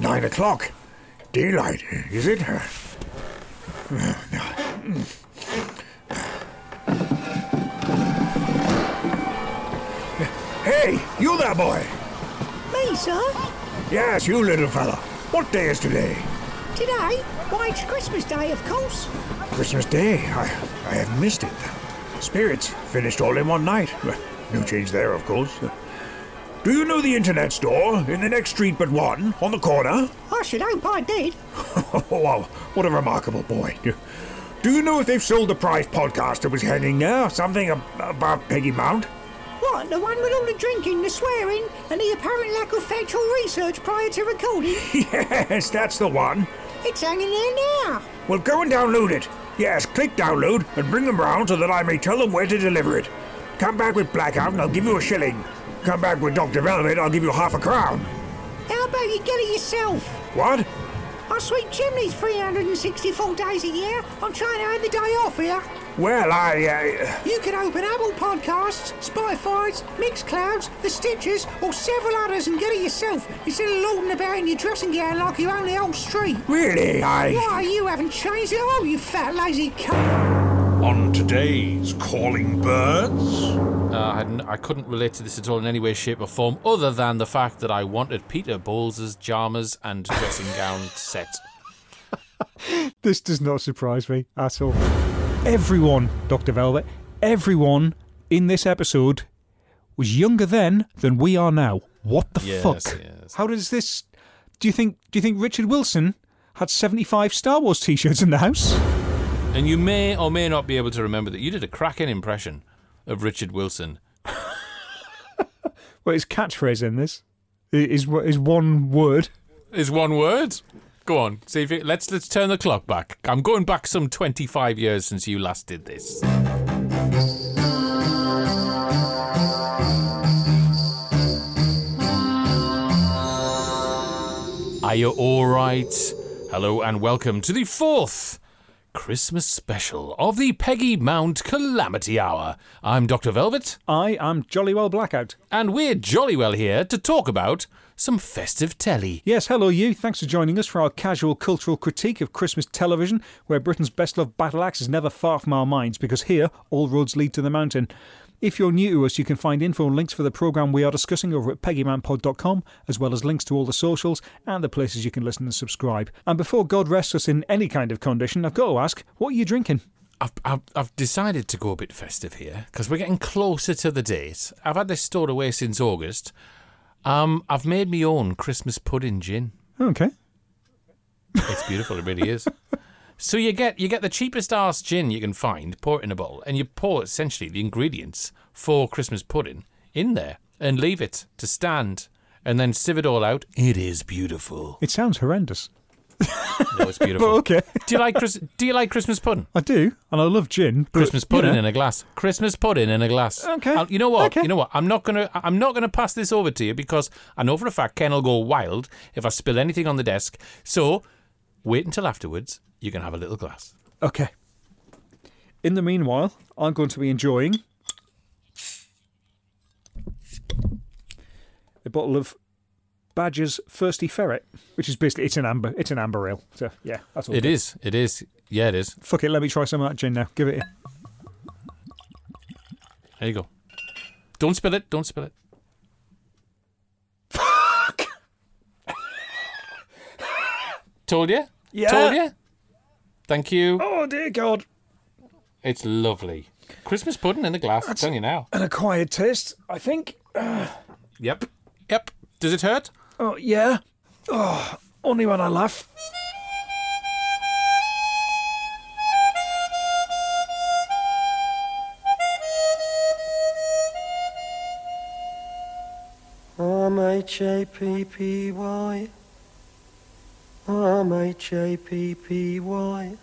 Nine o'clock. Daylight, is it? Hey, you there, boy. Me, sir? Yes, you little fella. What day is today? Today? Why, it's Christmas Day, of course. Christmas Day. I, I have missed it. Spirits finished all in one night. No change there, of course. Do you know the internet store in the next street but one, on the corner? Oh, I should hope I did. Oh, wow, what a remarkable boy. Do- Do you know if they've sold the prize podcast that was hanging there? Something ab- about Peggy Mount? What, the one with all the drinking, the swearing, and the apparent lack of factual research prior to recording? yes, that's the one. It's hanging there now. Well, go and download it. Yes, click download and bring them round so that I may tell them where to deliver it. Come back with Blackout and I'll give you a shilling. Come back with Dr. Velvet, I'll give you half a crown. How about you get it yourself? What? I sweep chimneys 364 days a year. I'm trying to have the day off here. Well, I, uh, You can open Apple Podcasts, Spotify, Mixclouds, The Stitches, or several others and get it yourself instead of lording about in your dressing gown like you own the whole street. really, I. Why, you haven't changed at all, you fat lazy cunt. On today's Calling Birds. Uh, I, hadn't, I couldn't relate to this at all in any way, shape, or form, other than the fact that I wanted Peter Bowles' jammers and dressing gown set. This does not surprise me at all. Everyone, Dr. Velvet, everyone in this episode was younger then than we are now. What the Yes, fuck? yes. How does this do you think do you think Richard Wilson had 75 Star Wars t-shirts in the house? And you may or may not be able to remember that you did a cracking impression of Richard Wilson. Well, his catchphrase in this is is one word. Is one word? Go on, see if it, let's let's turn the clock back. I'm going back some 25 years since you last did this. Are you all right? Hello and welcome to the fourth Christmas special of the Peggy Mount Calamity Hour. I'm Dr. Velvet, I am jolly well blackout. and we're jolly well here to talk about some festive telly. Yes, hello you. Thanks for joining us for our casual cultural critique of Christmas television, where Britain's best loved battle axe is never far from our minds, because here all roads lead to the mountain. If you're new to us, you can find info and links for the programme we are discussing over at peggymountpod.com, as well as links to all the socials and the places you can listen and subscribe. And before God rests us in any kind of condition, I've got to ask, what are you drinking? I've, I've, I've decided to go a bit festive here because we're getting closer to the date. I've had this stored away since August. Um, I've made my own Christmas pudding gin. Okay. It's beautiful, it really is. So you get you get the cheapest ass gin you can find, pour it in a bottle, and you pour essentially the ingredients for Christmas pudding in there and leave it to stand, and then sieve it all out. It is beautiful. It sounds horrendous. No, it's beautiful. But okay. Do you like Chris- Do you like Christmas pudding? I do, and I love gin. Christmas you pudding know. in a glass. Christmas pudding in a glass. Okay. I'll- you know what? Okay. You know what? I'm not gonna. I'm not gonna pass this over to you because I know for a fact Ken will go wild if I spill anything on the desk. So wait until afterwards. You can have a little glass. Okay. In the meanwhile, I'm going to be enjoying a bottle of Badger's Thirsty Ferret, which is basically it's an amber, it's an amber ale. So yeah, that's all. It good. is. It is. Yeah, it is. Fuck it, let me try some of that gin now. Give it. A... There you go. Don't spill it. Don't spill it. Told you. Yeah. Told you. Thank you. Oh dear God! It's lovely. Christmas pudding in the glass. I'm telling you now. An acquired taste, I think. Yep. Yep. Does it hurt? Oh yeah. Oh, only when I laugh. I'm H-A-P-P-Y. I'm H-A-P-P-Y.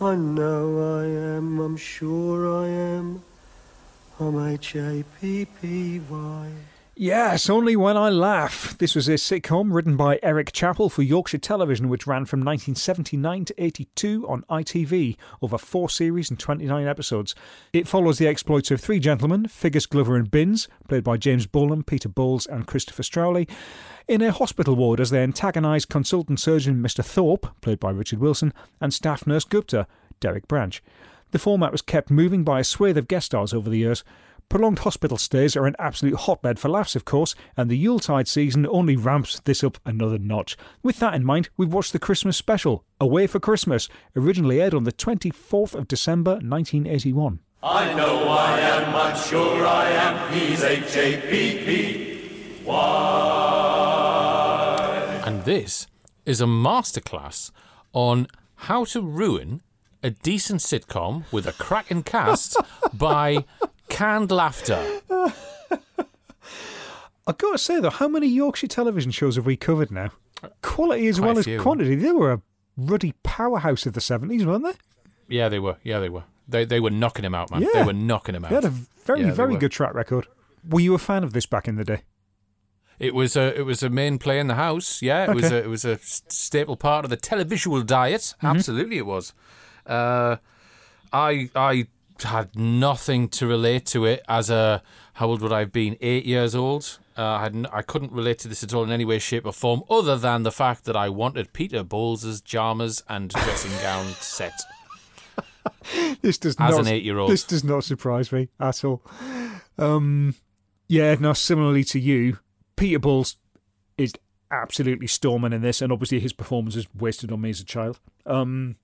I know I am, I'm sure I am. I'm H-A-P-P-Y. Yes, only when I laugh. This was a sitcom written by Eric Chappell for Yorkshire Television, which ran from 1979 to 82 on ITV over four series and 29 episodes. It follows the exploits of three gentlemen, Figgis, Glover, and Binns, played by James Bolam, Peter Bowles, and Christopher Strauli, in a hospital ward as they antagonise consultant surgeon Mr. Thorpe, played by Richard Wilson, and staff nurse Gupta, Derrick Branche. The format was kept moving by a swathe of guest stars over the years. Prolonged hospital stays are an absolute hotbed for laughs, of course, and the Yuletide season only ramps this up another notch. With that in mind, we've watched the Christmas special, Away for Christmas, originally aired on the 24th of December 1981. I know I am, I'm sure I am. He's H-A-P-P. And this is a masterclass on how to ruin a decent sitcom with a cracking cast by canned laughter. I've got to say, though, how many Yorkshire television shows have we covered now? Quality as Quite well as few. quantity. They were a ruddy powerhouse of the 70s, weren't they? Yeah, they were. Yeah, they were. They they were knocking him out, man. Yeah. They were knocking him out. They had a very, Yeah, very were. good track record. Were you a fan of this back in the day? It was a it was a main play in the house. Yeah, it was a it was a staple part of the televisual diet. Mm-hmm. Absolutely, it was. Uh, I I had nothing to relate to it as a how old would I have been? Eight years old. Uh, I had n- I couldn't relate to this at all in any way, shape, or form, other than the fact that I wanted Peter Bowles' jammers and dressing gown set. This does As not, an eight-year-old. This does not surprise me at all. Um, yeah, now Similarly to you, Peter Bowles is absolutely storming in this, and obviously his performance is wasted on me as a child. Um,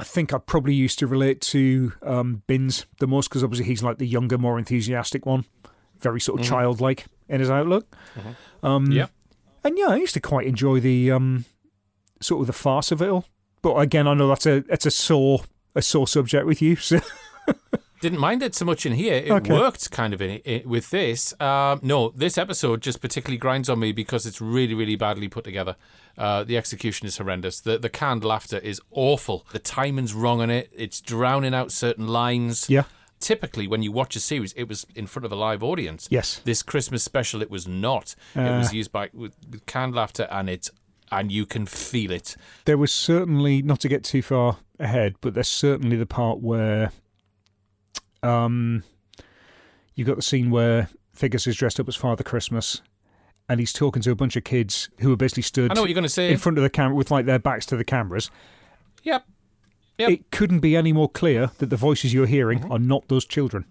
I think I probably used to relate to um, Binns the most because obviously he's like the younger, more enthusiastic one, very sort of childlike in his outlook. Um, Yeah. and yeah, I used to quite enjoy the um, sort of the farce of it all. But again, I know that's a it's a sore a sore subject with you. So Didn't mind it so much in here. It Okay. worked kind of in it with this. Um, no, this episode just particularly grinds on me because it's really, really badly put together. Uh, the execution is horrendous. The the canned laughter is awful. The timing's wrong on it. It's drowning out certain lines. Yeah. Typically, when you watch a series, it was in front of a live audience. Yes. This Christmas special, it was not. it Uh. was used by with, with canned laughter, and it's and you can feel it. there was certainly not to get too far ahead, but there's certainly the part where um you got the scene where Figgis is dressed up as Father Christmas and he's talking to a bunch of kids who are basically stood I know what you're going to say. in front of the camera with like their backs to the cameras. Yep. Yep. It couldn't be any more clear that the voices you're hearing Mm-hmm. are not those children.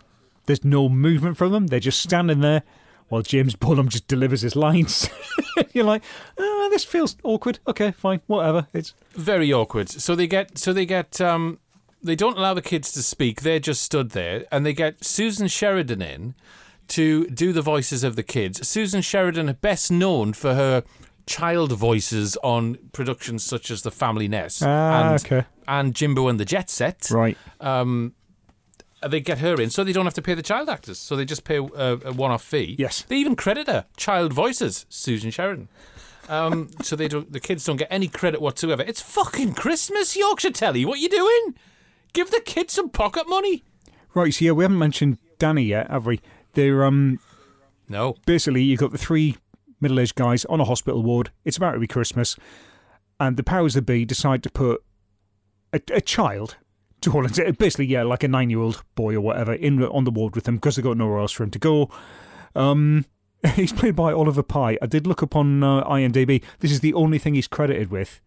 There's no movement from them. They're just standing there while James Bolam just delivers his lines. you're like, ah, this feels awkward. Okay, fine, whatever. It's very awkward. So they get so they get um they don't allow the kids to speak. They're just stood there and they get Susan Sheridan in to do the voices of the kids. Susan Sheridan best known for her child voices on productions such as The Family-Ness Ah, and okay. and Jimbo and the Jet Set. right. Um they get her in, so they don't have to pay the child actors. So they just pay a, a one-off fee. Yes. they even credit her child voices, Susan Sheridan. Um, so they don't. The kids don't get any credit whatsoever. It's fucking Christmas, Yorkshire Telly. What you doing? Give the kids some pocket money. Right, so yeah, we haven't mentioned Danny yet, have we? They're um No. basically you've got the three middle aged guys on a hospital ward. It's about to be Christmas, and the powers that be decide to put a, a child to all intents- basically yeah, like a nine year old boy or whatever, in on the ward with them because they've got nowhere else for him to go. Um he's played by Oliver Pye. I did look up on uh, IMDb. This is the only thing he's credited with.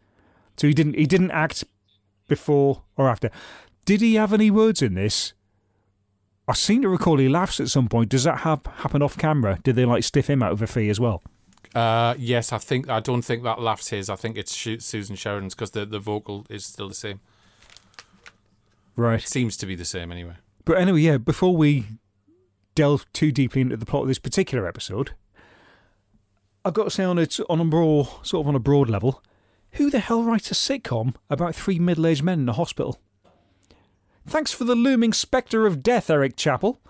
So he didn't he didn't act before or after. Did he have any words in this? I seem to recall he laughs at some point. Does that have happen off camera? Did they like stiff him out of a fee as well? Uh, yes, I think. I don't think that laughs his. I think it's Susan Sheridan's because the the vocal is still the same. Right. Seems to be the same anyway. But anyway, yeah, before we delve too deeply into the plot of this particular episode, I've got to say on a, on a broad, sort of on a broad level, who the hell writes a sitcom about three middle-aged men in a hospital? Thanks for the looming spectre of death, Eric Chappell.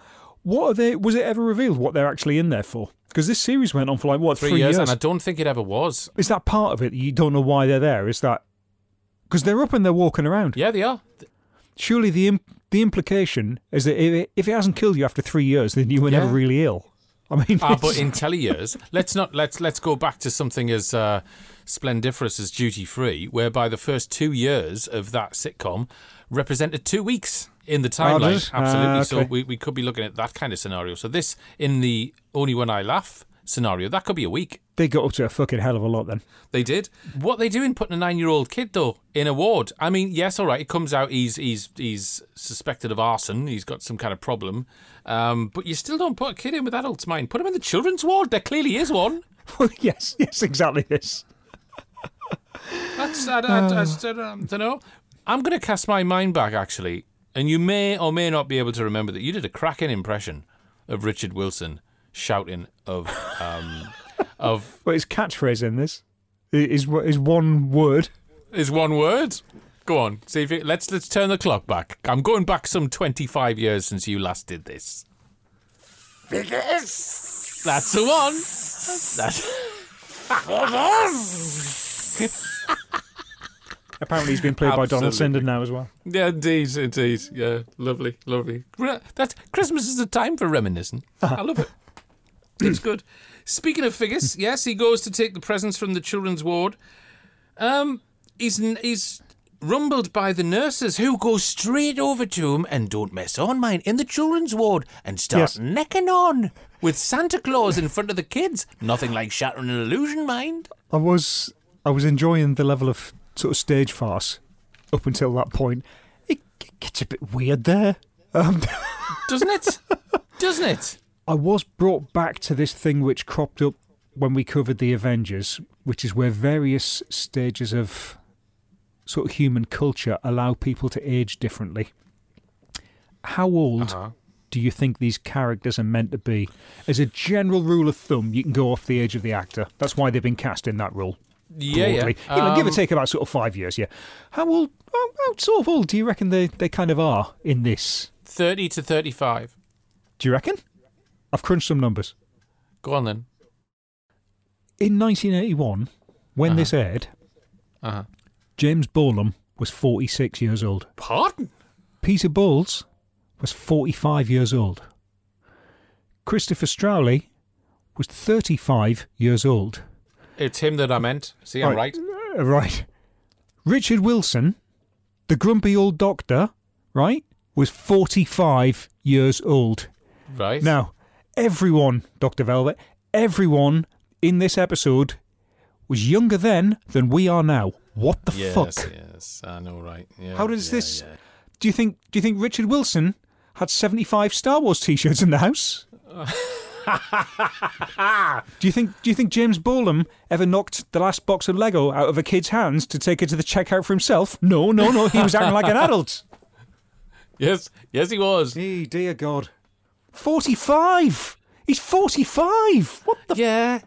What are they? Was it ever revealed what they're actually in there for? Because this series went on for like what Three, three, years, and I don't think it ever was. Is that part of it? You don't know why they're there. Is that because they're up and they're walking around? Yeah, they are. Surely the imp- the implication is that if it, if it hasn't killed you after three years, then you were Yeah. never really ill. I mean, Ah, but in telly years, let's not let's let's go back to something as uh, splendiferous as Duty Free, whereby the first two years of that sitcom represented two weeks in the Oh, timeline. it? Absolutely. Ah, So we, we could be looking at that kind of scenario. So this in the only when I laugh scenario, that could be a week. they got up to a fucking hell of a lot then. They did. What they do in putting a nine-year-old kid though in a ward? I mean, yes, all right. It comes out he's he's he's suspected of arson. He's got some kind of problem. Um, but you still don't put a kid in with adults' mind. Put him in the children's ward. There clearly is one. well, yes, yes, exactly this. That's I, I, I, I don't know. I'm going to cast my mind back actually, and you may or may not be able to remember that you did a cracking impression of Richard Wilson shouting of um, of But his catchphrase in this is is one word. is one word. Go on, see if it, let's let's turn the clock back. I'm going back some 25 years since you last did this. Figgis. That's the one. That's Apparently, he's been played by Donald. Sinden now as well. yeah, indeed, indeed. Yeah, lovely, lovely. Re- That Christmas is a time for reminiscing. I love it. It's good. Speaking of Figgis, yes, he goes to take the presents from the children's ward. Um, he's he's rumbled by the nurses who go straight over to him and don't mess on mine in the children's ward and start Yes. necking on with Santa Claus in front of the kids. Nothing like shattering an illusion, mind. I was I was enjoying the level of sort of stage farce up until that point. It gets a bit weird there. Um, Doesn't it? Doesn't it? I was brought back to this thing which cropped up when we covered the Avengers, which is where various stages of sort of human culture allow people to age differently. How old Uh-huh. do you think these characters are meant to be? As a general rule of thumb, you can go off the age of the actor. That's why they've been cast in that role. Yeah, yeah. You know, give or Um, take about sort of five years, yeah. How old, how, how sort of old do you reckon they, they kind of are in this? 30 to 35. Do you reckon? I've crunched some numbers. Go on then. In 1981, when Uh-huh. this aired, Uh-huh. James Bolam was 46 years old. Pardon? Peter Bowles was 45 years old. Christopher Strauli was 35 years old. It's him that I meant. See, I'm right. Uh, right. Richard Wilson, the grumpy old doctor, right, was 45 years old. Right. Now, everyone, Dr. Velvet, everyone in this episode was younger then than we are now. What the yes, fuck? yes, I know, right. Yeah, How does yeah, this? yeah. Do you think? Do you think Richard Wilson had seventy-five Star Wars T-shirts in the house? do you think? Do you think James Bolam ever knocked the last box of Lego out of a kid's hands to take it to the checkout for himself? No, no, no. He was acting like an adult. Yes, yes, he was. Hey, dear God, forty-five. He's forty-five. What the? Yeah.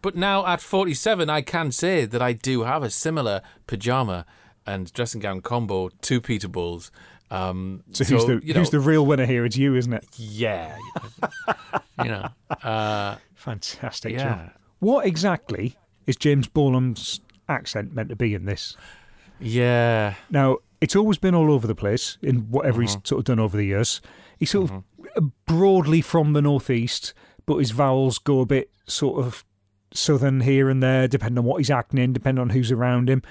But now at 47, I can say that I do have a similar pajama and dressing gown combo to Peter Bowles. Um, So, who's the you know, who's the real winner here? It's you, isn't it? yeah, you know, uh, Fantastic. Yeah. John. What exactly is James Bolam's accent meant to be in this? yeah, Now, it's always been all over the place in whatever he's sort of done over the years. He's sort of broadly from the northeast, but his vowels go a bit sort of southern here and there, depending on what he's acting in, depending on who's around him.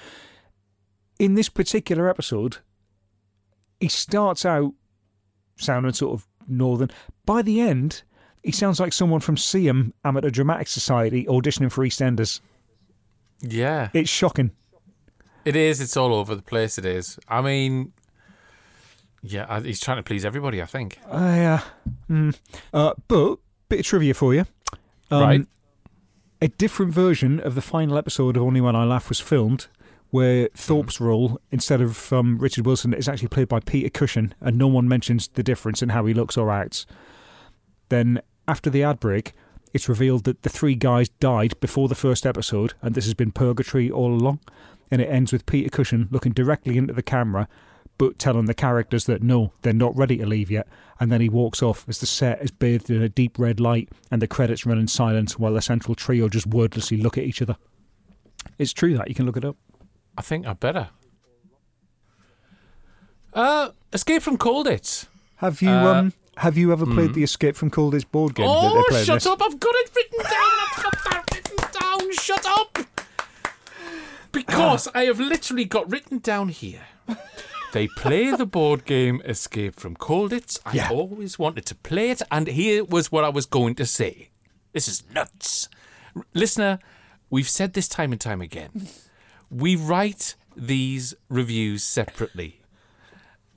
In this particular episode, he starts out sounding sort of northern. By the end, he sounds like someone from Seaham Amateur Dramatic Society auditioning for EastEnders. yeah. It's shocking. It is. It's all over the place. It is. I mean, yeah, he's trying to please everybody. I think. Uh, yeah. Mm. Uh, but, bit of trivia for you. Um, Right. A different version of the final episode of Only When I Laugh was filmed, where Thorpe's role, instead of um, Richard Wilson, is actually played by Peter Cushing, and no one mentions the difference in how he looks or acts. Then, after the ad break, it's revealed that the three guys died before the first episode, and this has been purgatory all along. And it ends with Peter Cushing looking directly into the camera, but telling the characters that no, they're not ready to leave yet. And then he walks off as the set is bathed in a deep red light and the credits run in silence while the central trio just wordlessly look at each other. It's true that you can look it up. I think I better. Uh, Escape from Colditz. Have you Uh, um Have you ever played the Escape from Colditz board game. Oh, shut this? up! I've got it written down. I've got that written down. Shut up! Because I have literally got written down here. They play the board game Escape from Colditz. I Yeah. always wanted to play it, and here was what I was going to say. This is nuts. R- Listener, we've said this time and time again. We write these reviews separately,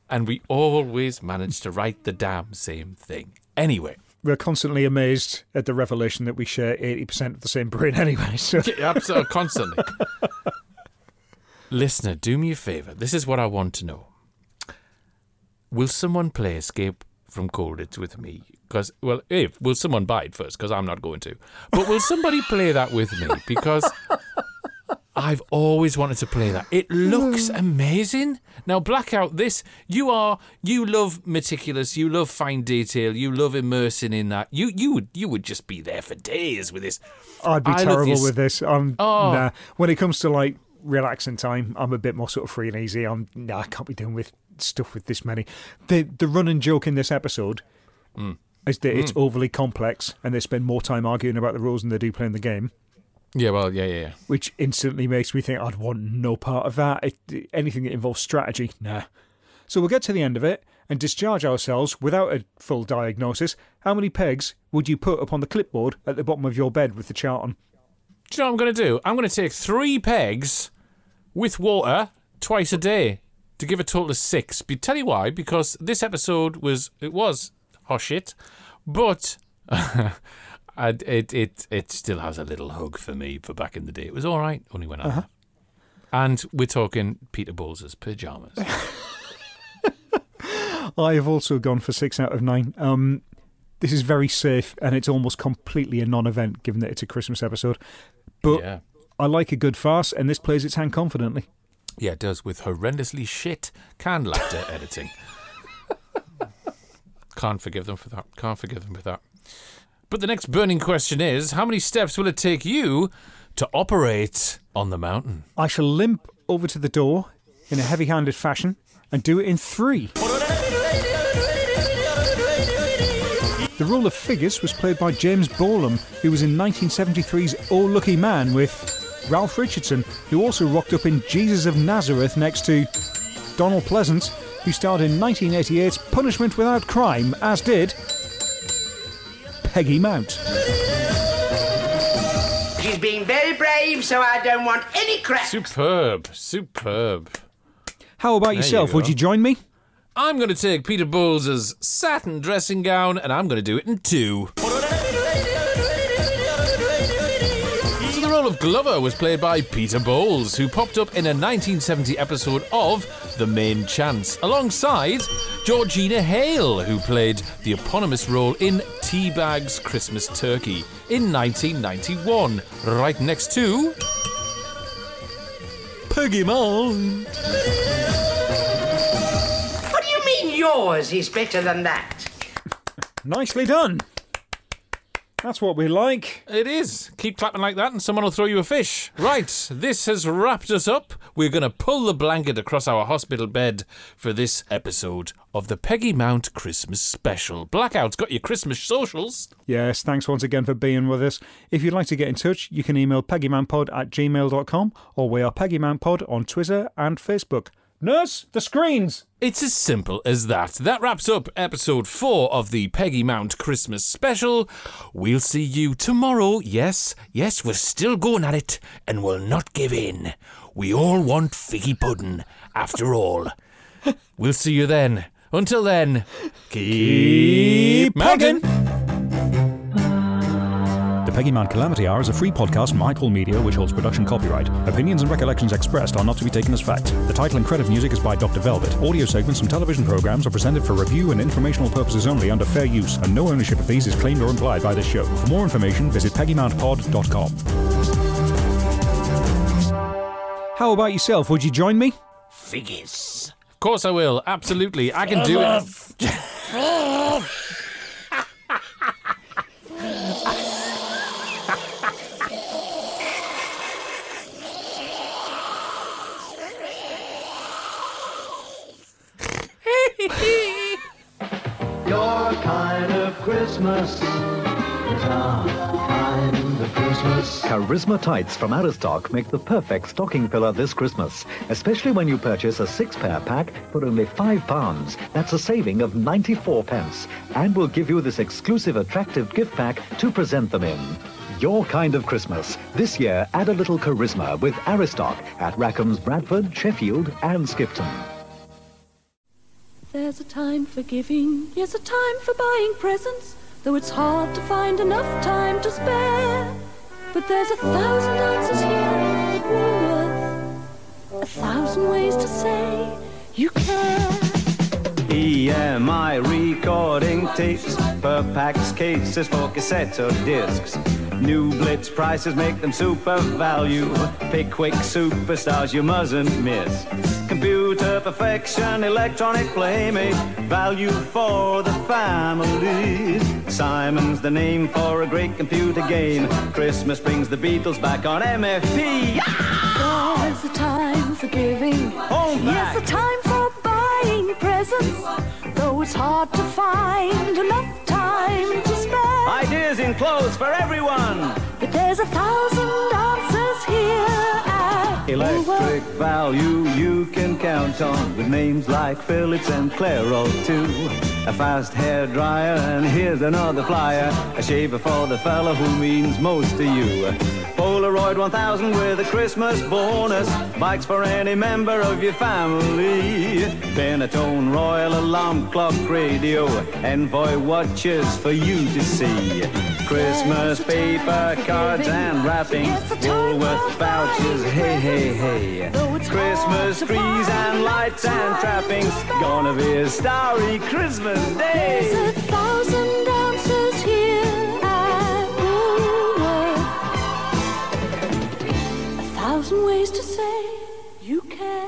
and we always manage to write the damn same thing. Anyway. We're constantly amazed at the revelation that we share 80% of the same brain anyway. So Absolutely, uh, constantly. Listener, do me a favor. This is what I want to know. Will someone play Escape from Colditz with me? Because, well, if will someone buy it first? Because I'm not going to. But will somebody play that with me? Because I've always wanted to play that. It looks amazing. Now, Blackout, this you are. You love meticulous. You love fine detail. You love immersing in that. You you would you would just be there for days with this. I'd be I terrible with this. I'm, Oh. nah. When it comes to like relaxing time, I'm a bit more sort of free and easy. I'm nah, I can't be doing with stuff with this many. The the running joke in this episode Mm. is that it's overly complex and they spend more time arguing about the rules than they do playing the game. Yeah, well, yeah, yeah, yeah. which instantly makes me think I'd want no part of that. It, anything that involves strategy, nah. So we'll get to the end of it and discharge ourselves without a full diagnosis. How many pegs would you put upon the clipboard at the bottom of your bed with the chart on? Do you know what I'm going to do? I'm going to take three pegs with water twice a day to give a total of six. But tell you why? Because this episode was it was oh hoshit, but I, it it it still has a little hug for me for back in the day. It was all right, only when I. And we're talking Peter Bowles' pajamas. I have also gone for six out of nine. Um, this is very safe and it's almost completely a non-event given that it's a Christmas episode. But yeah. I like a good farce, and this plays its hand confidently. Yeah, it does with horrendously shit canned laughter editing. Can't forgive them for that. Can't forgive them for that. But the next burning question is how many steps will it take you to operate on the mountain? I shall limp over to the door in a heavy-handed fashion and do it in three. The role of Figgis was played by James Bolam, who was in 1973's Oh Lucky Man with Ralph Richardson, who also rocked up in Jesus of Nazareth next to Donald Pleasence, who starred in 1988's Punishment Without Crime, as did Peggy Mount. She's been very brave, so I don't want any crap. Superb. Superb. How about you yourself? go. Would you join me? I'm going to take Peter Bowles' satin dressing gown and I'm going to do it in two. So the role of Glover was played by Peter Bowles, who popped up in a 1970 episode of The Main Chance, alongside Georgina Hale, who played the eponymous role in Teabag's Christmas Turkey in 1991, right next to Peggy Mount. What do you mean yours is better than that? Nicely done. That's what we like. It is. Keep clapping like that and someone will throw you a fish. Right, this has wrapped us up. We're going to pull the blanket across our hospital bed for this episode of the Peggy Mount Christmas Special. Blackout's got your Christmas socials. Yes, thanks once again for being with us. If you'd like to get in touch, you can email peggymountpod at gmail.com or we are peggymountpod on Twitter and Facebook. Nurse, the screens! It's as simple as that. That wraps up episode four of the Peggy Mount Christmas Special. We'll see you tomorrow. Yes, yes, we're still going at it and we'll not give in. We all want figgy pudding, after all. We'll see you then. Until then, keep, pegging. The Peggy Mount Calamity Hour is a free podcast from iPorle Media which holds production copyright. Opinions and recollections expressed are not to be taken as fact. The title and credit music is by Dr. Velvet. Audio segments from television programs are presented for review and informational purposes only under fair use, and no ownership of these is claimed or implied by this show. For more information, visit peggymountpod.com. How about yourself? Would you join me? Figgis. Of course I will. Absolutely. I can do it. Your. Time of Christmas. Charisma tights from Aristoc make the perfect stocking filler this Christmas, especially when you purchase a six-pair pack for only five pounds. That's a saving of 94 pence, and we'll give you this exclusive attractive gift pack to present them in. Your kind of Christmas. This year, add a little charisma with Aristoc at Rackham's Bradford, Sheffield, and Skipton. There's a time for giving, yes, a time for buying presents, though it's hard to find enough time to spare. But there's a thousand answers here at Woolworth, a thousand ways to say you care. EMI recording tapes per packs, cases for cassette or discs. New Blitz prices make them super value. Pick quick superstars you mustn't miss. Computer perfection, electronic playmate, value for the family. Simon's the name for a great computer game. Christmas brings the Beatles back on MFP. There's a time for giving, Home yes, a time for buying presents, though it's hard to find enough time to spare. Ideas in clothes for everyone. But there's a thousand answers here Electric value you can count on with names like Philips and Clairol too. A fast hair dryer and here's another flyer. A shaver for the fella who means most to you. Polaroid 1000 with a Christmas bonus. Bikes for any member of your family. Binatone Royal Alarm Clock Radio. Envoy watches for you to see. Christmas paper, cards and wrapping. Woolworth vouchers, hey, hey, hey. Christmas trees and lights and trappings. Gonna be a starry Christmas day. There's a thousand answers here at Woolworth. A thousand ways to say you care.